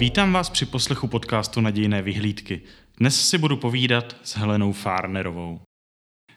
Vítám vás při poslechu podcastu Nadějné vyhlídky. Dnes si budu povídat s Helenou Fárnerovou.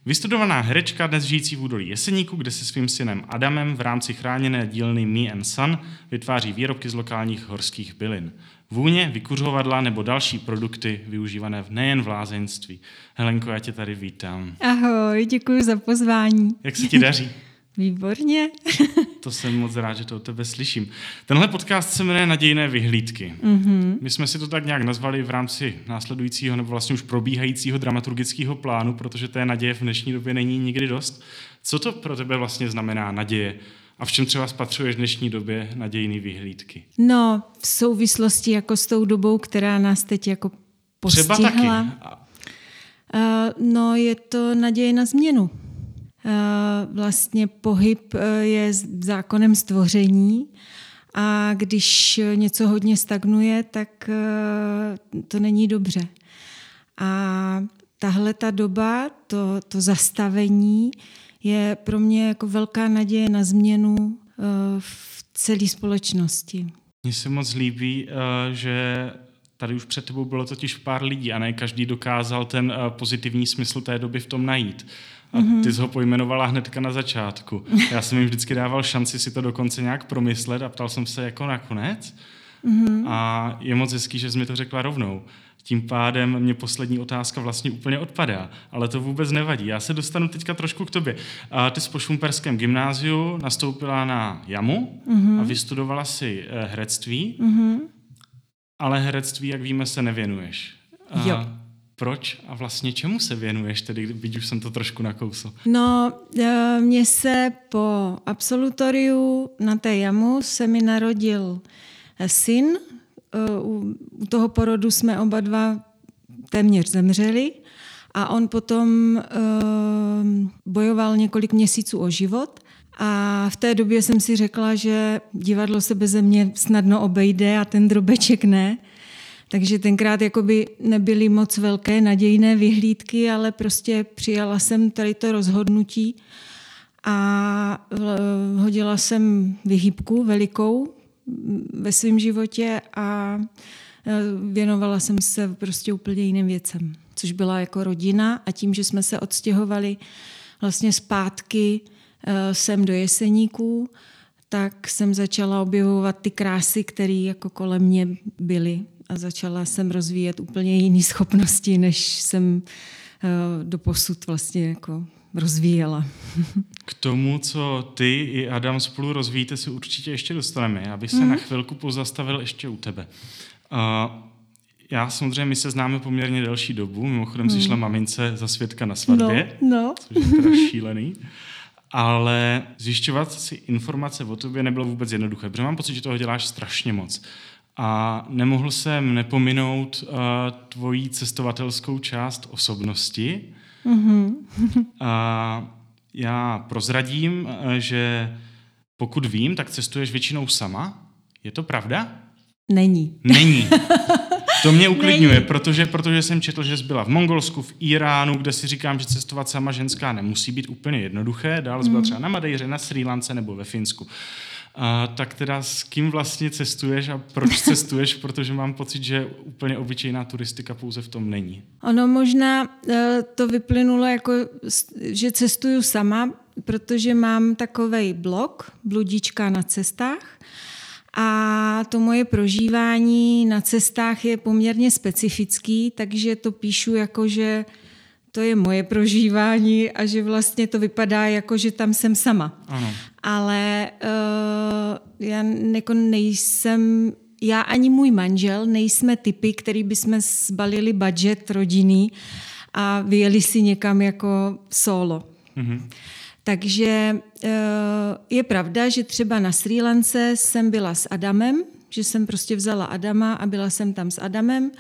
Vystudovaná herečka dnes žijící v údolí Jeseníku, kde se svým synem Adamem v rámci chráněné dílny Me and Sun vytváří výrobky z lokálních horských bylin. Vůně, vykuřovadla nebo další produkty využívané v nejen v lázeňství. Helenko, já tě tady vítám. Ahoj, děkuji za pozvání. Jak se ti daří? Výborně. to jsem moc rád, že to od tebe slyším. Tenhle podcast se jmenuje Nadějné vyhlídky. Mm-hmm. My jsme si to tak nějak nazvali v rámci následujícího nebo vlastně už probíhajícího dramaturgického plánu, protože té naděje v dnešní době není nikdy dost. Co to pro tebe vlastně znamená naděje? A v čem třeba spatřuješ v dnešní době nadějné vyhlídky? No, v souvislosti jako s tou dobou, která nás teď jako postihla. Třeba taky. Uh, no, je to naděje na změnu. Eh, vlastně pohyb eh, je zákonem stvoření a když něco hodně stagnuje, tak eh, to není dobře. A tahle ta doba, to, to zastavení je pro mě jako velká naděje na změnu v celé společnosti. Mně se moc líbí, že tady už před tebou bylo totiž pár lidí a ne každý dokázal ten pozitivní smysl té doby v tom najít. A ty jsi ho pojmenovala hnedka na začátku. Já jsem jim vždycky dával šanci si to dokonce nějak promyslet a ptal jsem se jako nakonec. Mm-hmm. A je moc hezký, že jsi mi to řekla rovnou. Tím pádem mě poslední otázka vlastně úplně odpadá, ale to vůbec nevadí. Já se dostanu teďka trošku k tobě. A ty jsi po Šumperském gymnáziu nastoupila na JAMu mm-hmm. a vystudovala si eh, herectví, mm-hmm. ale herectví, jak víme, se nevěnuješ. Jo. Proč a vlastně čemu se věnuješ, tedy, když už jsem to trošku nakousl? No, e, mně se po absolutoriu na té jamu se mi narodil e, syn. E, u toho porodu jsme oba dva téměř zemřeli a on potom bojoval několik měsíců o život. A v té době jsem si řekla, že divadlo se bez mě snadno obejde a ten drobeček ne. Takže tenkrát jakoby nebyly moc velké nadějné vyhlídky, ale prostě přijala jsem tady to rozhodnutí a hodila jsem vyhýbku velikou ve svém životě a e, věnovala jsem se prostě úplně jiným věcem, což byla jako rodina a tím, že jsme se odstěhovali vlastně zpátky e, sem do Jeseníků, tak jsem začala objevovat ty krásy, které jako kolem mě byly a začala jsem rozvíjet úplně jiné schopnosti, než jsem uh, doposud vlastně jako rozvíjela. K tomu, co ty i Adam spolu rozvíjíte, se určitě ještě dostaneme. Já bych se mm. na chvilku pozastavil ještě u tebe. Uh, já samozřejmě, my se známe poměrně delší dobu, mimochodem mm. si šla mamince za svědka na svatbě, no, no. což je teda šílený. Ale zjišťovat si informace o tobě nebylo vůbec jednoduché, protože mám pocit, že toho děláš strašně moc. A nemohl jsem nepominout uh, tvoji cestovatelskou část osobnosti. Mm-hmm. a já prozradím, uh, že pokud vím, tak cestuješ většinou sama. Je to pravda? Není. Není. To mě uklidňuje, protože, protože jsem četl, že jsi byla v Mongolsku, v Iránu, kde si říkám, že cestovat sama ženská nemusí být úplně jednoduché. Dál jsi byla mm. třeba na Madejře, na Sri Lance nebo ve Finsku. A, tak teda s kým vlastně cestuješ a proč cestuješ, protože mám pocit, že úplně obyčejná turistika pouze v tom není. Ono možná eh, to vyplynulo jako, že cestuju sama, protože mám takový blog, Bludička na cestách, a to moje prožívání na cestách je poměrně specifický, takže to píšu jako, že to je moje prožívání a že vlastně to vypadá jako, že tam jsem sama. Ano. Ale uh, já jako nejsem, já ani můj manžel nejsme typy, který bychom zbalili budget rodiny a vyjeli si někam jako solo. Mm-hmm. Takže uh, je pravda, že třeba na Sri Lance jsem byla s Adamem, že jsem prostě vzala Adama a byla jsem tam s Adamem.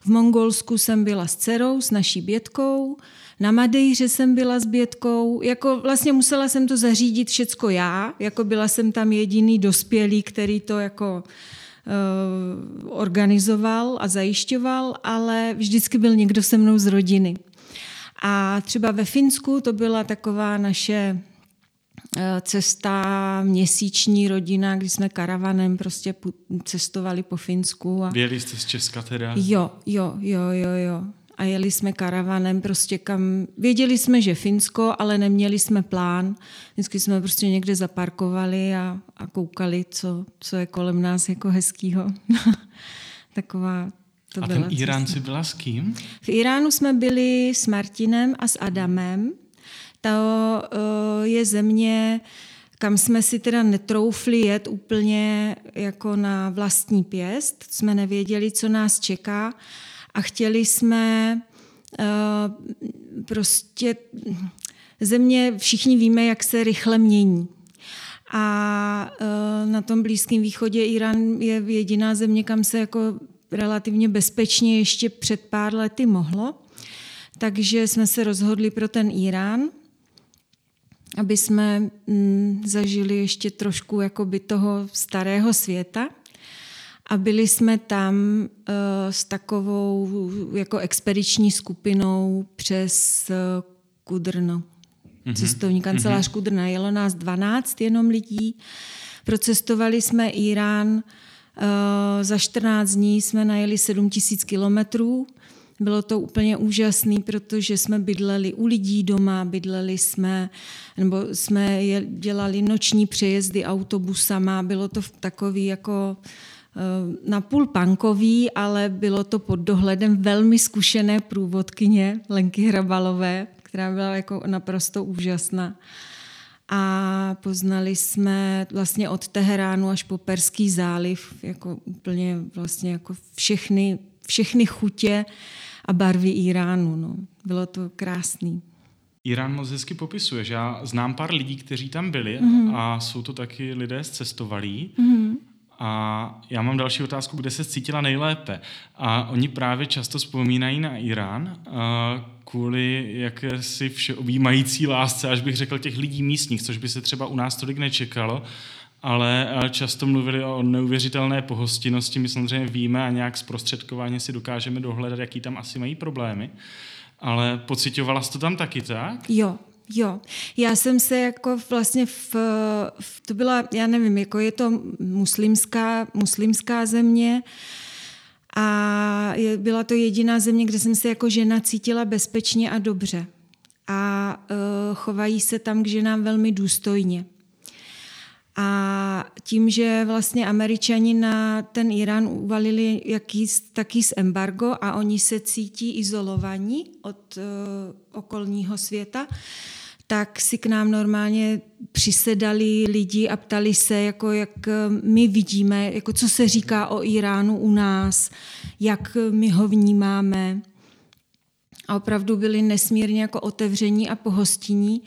V Mongolsku jsem byla s dcerou, s naší Bětkou, na Madejře jsem byla s Bětkou, jako vlastně musela jsem to zařídit všecko já, jako byla jsem tam jediný dospělý, který to jako uh, organizoval a zajišťoval, ale vždycky byl někdo se mnou z rodiny. A třeba ve Finsku to byla taková naše cesta měsíční rodina, kdy jsme karavanem prostě cestovali po Finsku. A... Věli jste z Česka teda? Jo, jo, jo, jo, jo a jeli jsme karavanem prostě kam... Věděli jsme, že Finsko, ale neměli jsme plán. Vždycky jsme prostě někde zaparkovali a, a koukali, co, co je kolem nás jako hezkýho. Taková to a byla ten Irán si byla s kým? V Iránu jsme byli s Martinem a s Adamem. To uh, je země, kam jsme si teda netroufli jet úplně jako na vlastní pěst. Jsme nevěděli, co nás čeká a chtěli jsme uh, prostě země, všichni víme, jak se rychle mění. A uh, na tom Blízkém východě Irán je jediná země, kam se jako relativně bezpečně ještě před pár lety mohlo. Takže jsme se rozhodli pro ten Irán, aby jsme mm, zažili ještě trošku jakoby toho starého světa. A byli jsme tam uh, s takovou jako expediční skupinou přes uh, Kudrno. Mm-hmm. Cestovní kancelář mm-hmm. Kudrna. Jelo nás 12 jenom lidí. Procestovali jsme Irán. Uh, za 14 dní jsme najeli 7000 kilometrů. Bylo to úplně úžasné, protože jsme bydleli u lidí doma, bydleli jsme, nebo jsme dělali noční přejezdy autobusama. Bylo to takový jako Eh, napůl punkový, ale bylo to pod dohledem velmi zkušené průvodkyně Lenky Hrabalové, která byla jako naprosto úžasná. A poznali jsme vlastně od Teheránu až po Perský záliv jako úplně vlastně jako všechny, všechny chutě a barvy Iránu. No. Bylo to krásný. Irán moc hezky popisuje, že já znám pár lidí, kteří tam byli mm-hmm. a jsou to taky lidé zcestovalí. Mm-hmm. A já mám další otázku, kde se cítila nejlépe. A oni právě často vzpomínají na Irán kvůli jakési všeobjímající lásce, až bych řekl těch lidí místních, což by se třeba u nás tolik nečekalo, ale často mluvili o neuvěřitelné pohostinnosti. My samozřejmě víme a nějak zprostředkovaně si dokážeme dohledat, jaký tam asi mají problémy. Ale pocitovala jsi to tam taky tak? Jo, Jo, já jsem se jako vlastně v, v to byla, já nevím, jako je to muslimská, muslimská země a je, byla to jediná země, kde jsem se jako žena cítila bezpečně a dobře. A uh, chovají se tam k ženám velmi důstojně. A tím, že vlastně američani na ten Irán uvalili jaký, taký z embargo a oni se cítí izolovaní od uh, okolního světa, tak si k nám normálně přisedali lidi a ptali se, jako jak eh, my vidíme, jako co se říká o Iránu u nás, jak my ho vnímáme. A opravdu byli nesmírně jako otevření a pohostinní.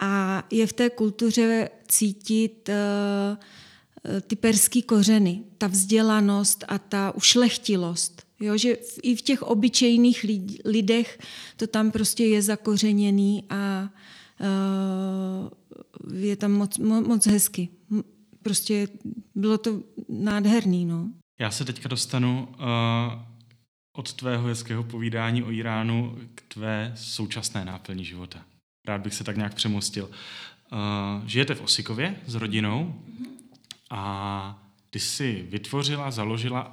A je v té kultuře cítit uh, ty perský kořeny, ta vzdělanost a ta ušlechtilost. Jo, že i v těch obyčejných lidech to tam prostě je zakořeněný a Eh, je tam moc, moc hezky. Prostě bylo to nádherný. No. Já se teďka dostanu uh, od tvého hezkého povídání o Iránu k tvé současné náplni života. Rád bych se tak nějak přemostil. Uh, žijete v Osikově s rodinou a ty jsi vytvořila, založila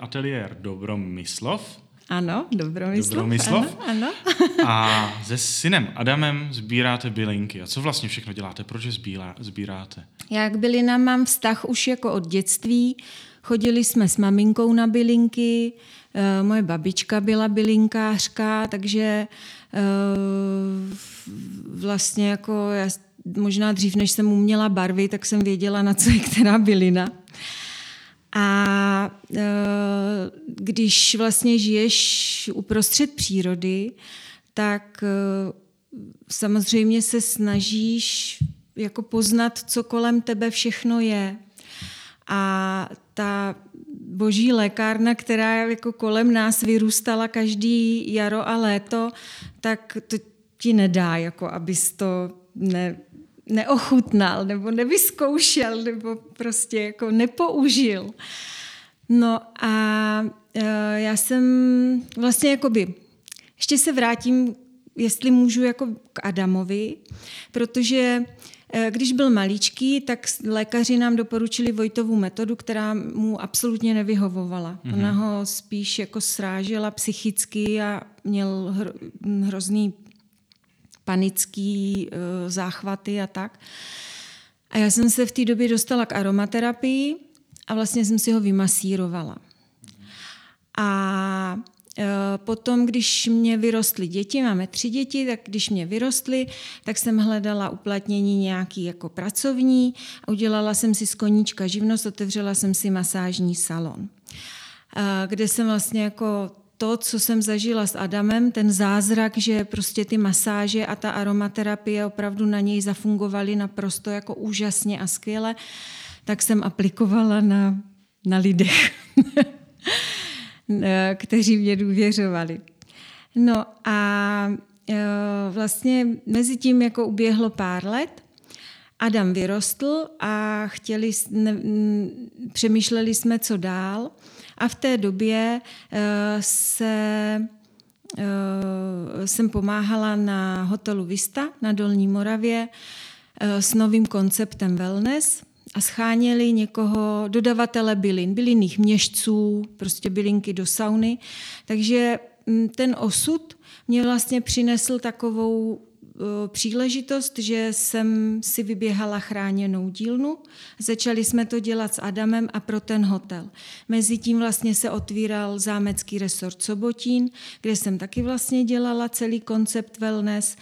ateliér Dobromyslov, ano, Dobromyslov. Dobromyslov. Ano, ano. A se synem Adamem sbíráte bylinky. A co vlastně všechno děláte? Proč je sbírá, sbíráte? Já k bylinám mám vztah už jako od dětství. Chodili jsme s maminkou na bylinky, eh, moje babička byla bylinkářka, takže eh, vlastně jako já, možná dřív, než jsem uměla barvy, tak jsem věděla, na co je která bylina. A e, když vlastně žiješ uprostřed přírody, tak samozřejmě se snažíš jako poznat, co kolem tebe všechno je. A ta boží lékárna, která jako kolem nás vyrůstala každý jaro a léto, tak to ti nedá, jako abys to ne, neochutnal nebo nevyzkoušel nebo prostě jako nepoužil. No a uh, já jsem vlastně jakoby, ještě se vrátím, jestli můžu jako k Adamovi, protože když byl maličký, tak lékaři nám doporučili Vojtovu metodu, která mu absolutně nevyhovovala. Mm-hmm. Ona ho spíš jako srážela psychicky a měl hro, hrozný panický uh, záchvaty a tak. A já jsem se v té době dostala k aromaterapii a vlastně jsem si ho vymasírovala. A Eh, potom, když mě vyrostly děti, máme tři děti, tak když mě vyrostly, tak jsem hledala uplatnění nějaký jako pracovní a udělala jsem si z koníčka živnost, otevřela jsem si masážní salon, eh, kde jsem vlastně jako to, co jsem zažila s Adamem, ten zázrak, že prostě ty masáže a ta aromaterapie opravdu na něj zafungovaly naprosto jako úžasně a skvěle, tak jsem aplikovala na, na lidech. Eh, kteří mě důvěřovali. No a eh, vlastně mezi tím jako uběhlo pár let, Adam vyrostl a chtěli, ne, přemýšleli jsme, co dál. A v té době uh, se, jsem pomáhala na hotelu Vista na Dolní Moravě s novým konceptem wellness a scháněli někoho, dodavatele bylin, bylinných měšců, prostě bylinky do sauny. Takže mm, ten osud mě vlastně přinesl takovou příležitost, že jsem si vyběhala chráněnou dílnu. Začali jsme to dělat s Adamem a pro ten hotel. Mezitím vlastně se otvíral zámecký resort Sobotín, kde jsem taky vlastně dělala celý koncept wellness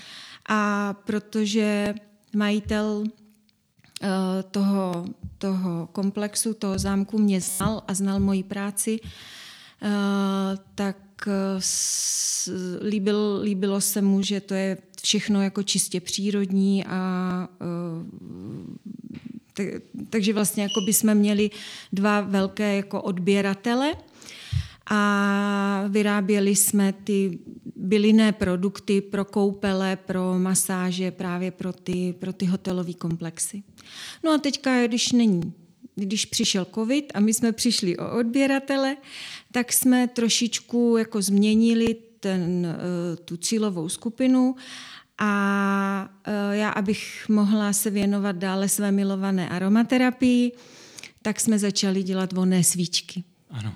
a protože majitel toho, toho komplexu, toho zámku mě znal a znal moji práci, eh, tak eh, líbil, líbilo se mu, že to je všechno jako čistě přírodní a takže vlastně jako by jsme měli dva velké jako odběratele a vyráběli jsme ty bylinné produkty pro koupele, pro masáže, právě pro ty, pro ty hotelové komplexy. No a teďka, když není když přišel covid a my jsme přišli o odběratele, tak jsme trošičku jako změnili ten, eh, tu cílovou skupinu a eh, já, abych mohla se věnovat dále své milované aromaterapii, tak jsme začali dělat vonné svíčky. Ano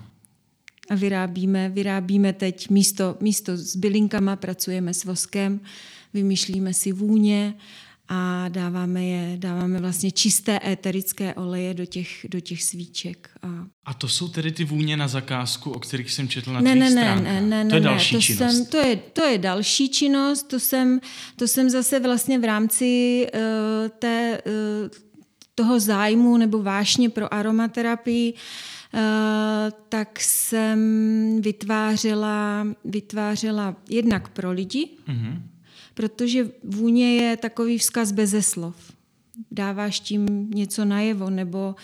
a vyrábíme, vyrábíme teď místo, místo s bylinkama, pracujeme s voskem, vymýšlíme si vůně a dáváme je, dáváme vlastně čisté éterické oleje do těch, do těch svíček. A... a to jsou tedy ty vůně na zakázku, o kterých jsem četl na ne, ne, ne, ne, ne, To je ne, další to činnost. Jsem, to, je, to je další činnost, to jsem, to jsem zase vlastně v rámci uh, té, uh, toho zájmu nebo vášně pro aromaterapii uh, tak jsem vytvářela, vytvářela jednak pro lidi, mm-hmm. protože vůně je takový vzkaz beze slov. Dáváš tím něco najevo, nebo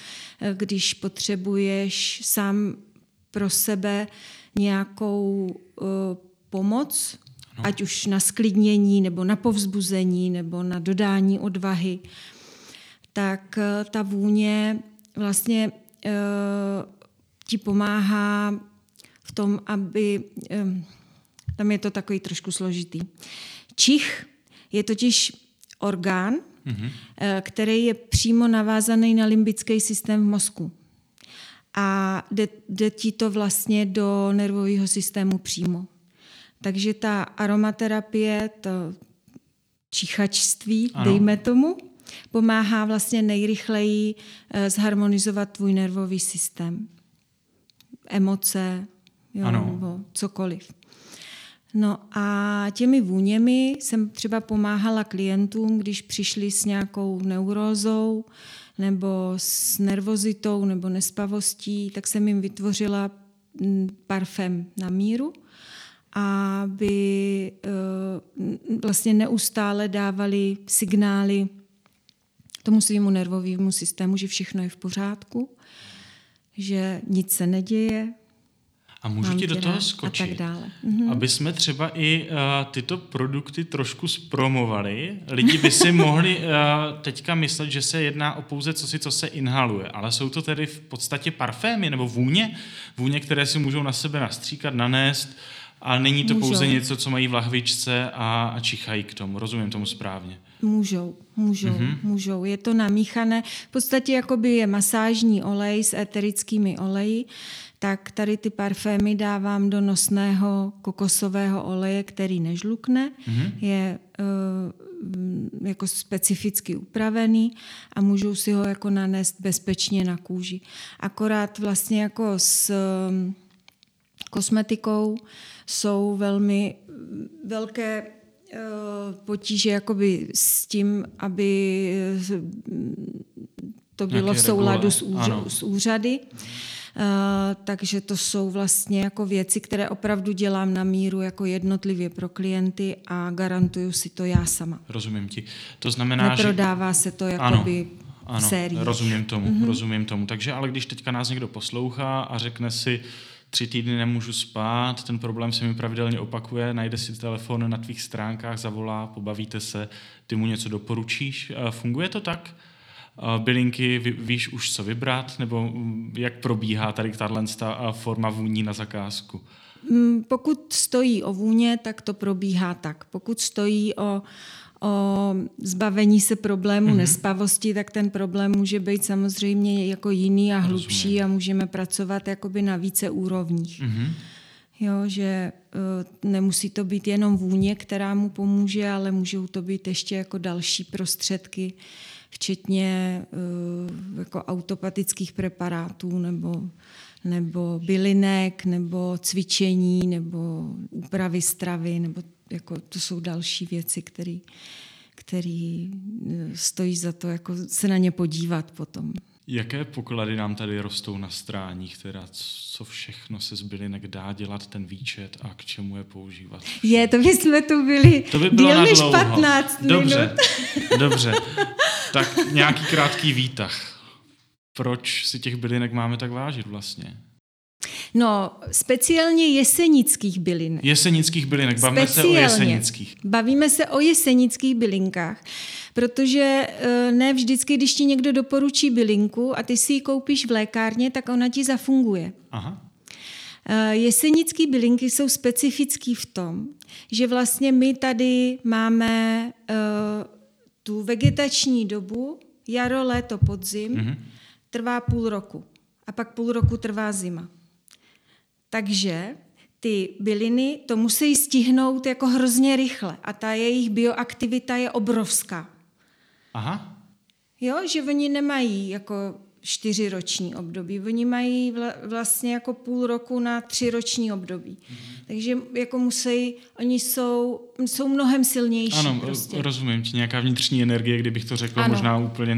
eh, když potřebuješ sám pro sebe nějakou uh, pomoc, no. ať už na sklidnění, nebo na povzbuzení, nebo na dodání odvahy, tak uh, ta vůně vlastně ti pomáhá v tom, aby... Tam je to takový trošku složitý. Čich je totiž orgán, mm-hmm. který je přímo navázaný na limbický systém v mozku. A jde, jde ti to vlastně do nervového systému přímo. Takže ta aromaterapie, to čichačství, ano. dejme tomu, pomáhá vlastně nejrychleji eh, zharmonizovat tvůj nervový systém emoce jo, ano. nebo cokoliv. No a těmi vůněmi jsem třeba pomáhala klientům, když přišli s nějakou neurózou nebo s nervozitou nebo nespavostí, tak jsem jim vytvořila mm, parfém na míru, aby eh, vlastně neustále dávali signály tomu svýmu nervovému systému, že všechno je v pořádku že nic se neděje. A můžu ti do toho skočit, a tak dále. Mhm. aby jsme třeba i uh, tyto produkty trošku zpromovali. Lidi by si mohli uh, teďka myslet, že se jedná o pouze co si, co se inhaluje, ale jsou to tedy v podstatě parfémy nebo vůně, vůně, které si můžou na sebe nastříkat, nanést, a není to Můžou. pouze něco, co mají v lahvičce a, a čichají k tomu. Rozumím tomu správně. Můžou, můžou, mm-hmm. můžou. Je to namíchané. V podstatě jakoby je masážní olej s eterickými oleji, tak tady ty parfémy dávám do nosného kokosového oleje, který nežlukne. Mm-hmm. Je uh, jako specificky upravený a můžou si ho jako nanést bezpečně na kůži. Akorát vlastně jako s um, kosmetikou jsou velmi velké uh, potíže jakoby s tím, aby to bylo v souladu s, úř- s úřady. Uh, takže to jsou vlastně jako věci, které opravdu dělám na míru jako jednotlivě pro klienty a garantuju si to já sama. Rozumím ti. To znamená, Neprodává že... se to jakoby ano, ano, sérii. rozumím tomu, mm-hmm. rozumím tomu. Takže ale když teďka nás někdo poslouchá a řekne si, tři týdny nemůžu spát, ten problém se mi pravidelně opakuje, najde si telefon na tvých stránkách, zavolá, pobavíte se, ty mu něco doporučíš. Funguje to tak? bylinky, víš už, co vybrat, nebo mm, jak probíhá tady tahle forma vůní na zakázku? Mm, pokud stojí o vůně, tak to probíhá tak. Pokud stojí o, o zbavení se problému mm-hmm. nespavosti, tak ten problém může být samozřejmě jako jiný a hlubší Rozumím. a můžeme pracovat jakoby na více úrovních. Mm-hmm. Jo, že uh, nemusí to být jenom vůně, která mu pomůže, ale můžou to být ještě jako další prostředky, včetně uh, jako autopatických preparátů nebo, nebo bylinek, nebo cvičení, nebo úpravy stravy, nebo jako to jsou další věci, které který eh, stojí za to jako se na ně podívat potom. Jaké poklady nám tady rostou na stráních, teda co všechno se z bylinek dá dělat ten výčet a k čemu je používat? Je, to by jsme tu byli to by bylo díl než 15 minut. Dobře, dobře. Tak nějaký krátký výtah. Proč si těch bylinek máme tak vážit vlastně? No, speciálně jesenických bylinek. Jesenických bylinek, bavíme speciálně. se o jesenických. Bavíme se o jesenických bylinkách, protože e, ne vždycky, když ti někdo doporučí bylinku a ty si ji koupíš v lékárně, tak ona ti zafunguje. Aha. E, jesenické bylinky jsou specifický v tom, že vlastně my tady máme uh, tu vegetační dobu, jaro, léto, podzim, mm-hmm. trvá půl roku. A pak půl roku trvá zima. Takže ty byliny to musí stihnout jako hrozně rychle a ta jejich bioaktivita je obrovská. Aha. Jo, že oni nemají jako čtyřiroční období. Oni mají vla, vlastně jako půl roku na třiroční období. Mm-hmm. Takže jako musí, oni jsou, jsou mnohem silnější. Ano, prostě. rozumím ti, nějaká vnitřní energie, kdybych to řekl ano. možná úplně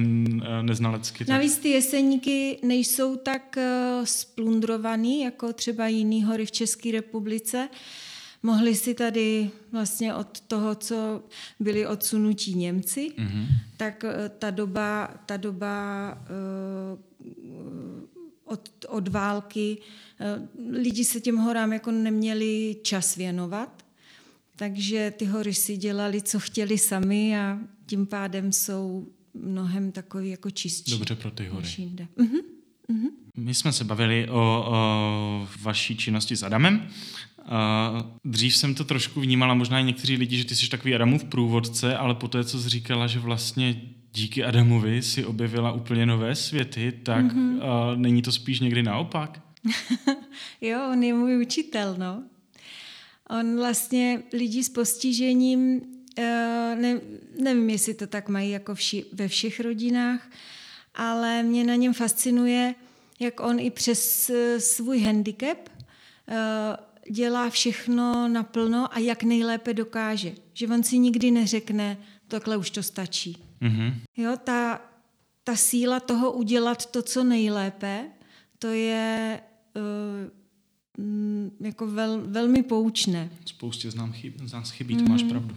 neznalecky. Tak. Navíc ty jeseníky nejsou tak uh, splundrovaný, jako třeba jiný hory v České republice. Mohli si tady vlastně od toho, co byli odsunutí Němci, mm-hmm. tak uh, ta doba, ta doba uh, od, od války. Eh, lidi se těm horám jako neměli čas věnovat, takže ty hory si dělali, co chtěli sami a tím pádem jsou mnohem takový jako čistší. Dobře pro ty hory. Uh-huh. Uh-huh. My jsme se bavili o, o vaší činnosti s Adamem. Uh, dřív jsem to trošku vnímala, možná i někteří lidi, že ty jsi takový Adamův průvodce, ale po té, co jsi říkala, že vlastně díky Adamovi si objevila úplně nové světy, tak mm-hmm. uh, není to spíš někdy naopak? jo, on je můj učitel, no. On vlastně lidi s postižením, uh, ne, nevím, jestli to tak mají jako vši, ve všech rodinách, ale mě na něm fascinuje, jak on i přes uh, svůj handicap uh, dělá všechno naplno a jak nejlépe dokáže. Že on si nikdy neřekne, takhle už to stačí. Mm-hmm. Jo, ta, ta síla toho udělat to, co nejlépe, to je uh, jako vel, velmi poučné. Spoustě z, nám chyb, z nás chybí, to mm-hmm. máš pravdu.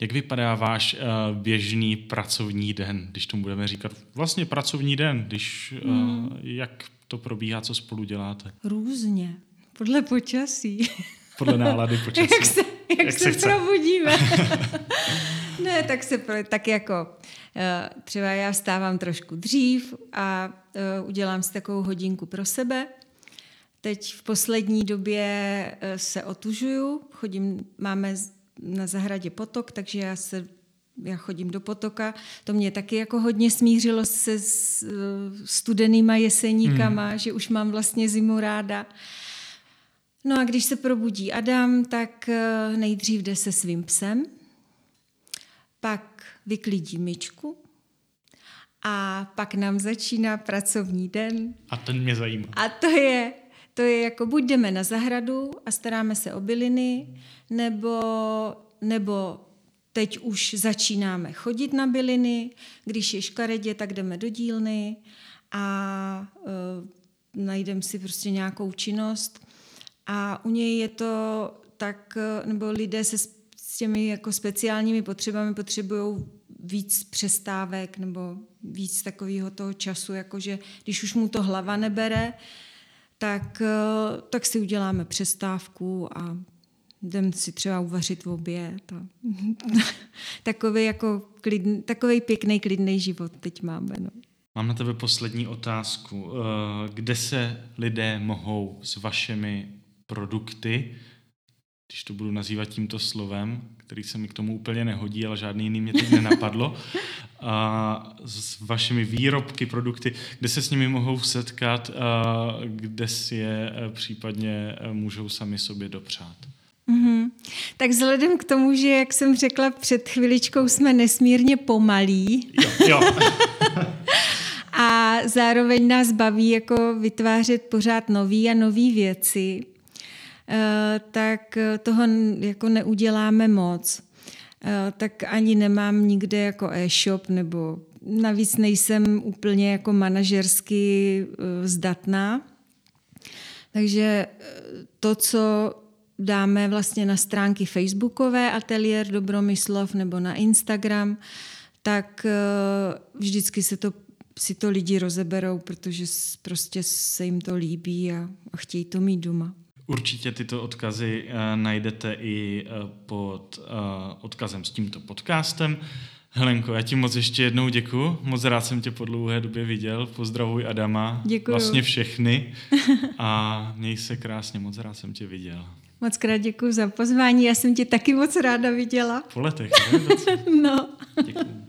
Jak vypadá váš uh, běžný pracovní den, když tomu budeme říkat vlastně pracovní den, když mm. uh, jak to probíhá, co spolu děláte? Různě, podle počasí. Podle nálady počasí. jak se, jak, jak se, se probudíme. ne, tak se tak jako eh, třeba já vstávám trošku dřív a eh, udělám si takovou hodinku pro sebe. Teď v poslední době eh, se otužuju, chodím, máme na zahradě potok, takže já se já chodím do potoka, to mě taky jako hodně smířilo se s studenýma jeseníkama, hmm. že už mám vlastně zimu ráda. No a když se probudí Adam, tak eh, nejdřív jde se svým psem, pak vyklidí myčku a pak nám začíná pracovní den. A ten mě zajímá. A to je, to je jako buď jdeme na zahradu a staráme se o byliny, nebo, nebo teď už začínáme chodit na byliny, když je škaredě, tak jdeme do dílny a e, najdeme si prostě nějakou činnost. A u něj je to tak, nebo lidé se s těmi jako speciálními potřebami potřebují víc přestávek nebo víc takového toho času, jakože když už mu to hlava nebere, tak, e, tak si uděláme přestávku a jdem si třeba uvařit v oběd. A takový, jako klidn, takový pěkný, klidný život teď máme. No. Mám na tebe poslední otázku. Eh, kde se lidé mohou s vašimi produkty, když to budu nazývat tímto slovem, který se mi k tomu úplně nehodí, ale žádný jiný mě teď nenapadlo, a s vašimi výrobky, produkty, kde se s nimi mohou setkat, a kde si je eh, případně eh, můžou sami sobě dopřát. Mm-hmm. Tak vzhledem k tomu, že, jak jsem řekla před chviličkou, jsme nesmírně pomalí. Jo, jo. a zároveň nás baví jako vytvářet pořád nové a nové věci, tak toho jako neuděláme moc. Eh, tak ani nemám nikde jako e-shop, nebo navíc nejsem úplně jako manažersky eh, zdatná. Takže to, co dáme vlastně na stránky facebookové Ateliér Dobromyslov nebo na Instagram, tak eh, vždycky se to, si to lidi rozeberou, protože prostě se jim to líbí a, a chtějí to mít doma. Určitě tyto odkazy uh, najdete i uh, pod uh, odkazem s tímto podcastem. Helenko, já ti moc ještě jednou děkuji. Moc rád jsem tě po dlouhé době viděl. Pozdravuj Adama. Děkuju. Vlastně všechny. A měj se krásně, moc rád jsem tě viděl. Moc krát děkuji za pozvání, já jsem tě taky moc ráda viděla. Po letech, ne? no. Děkuji.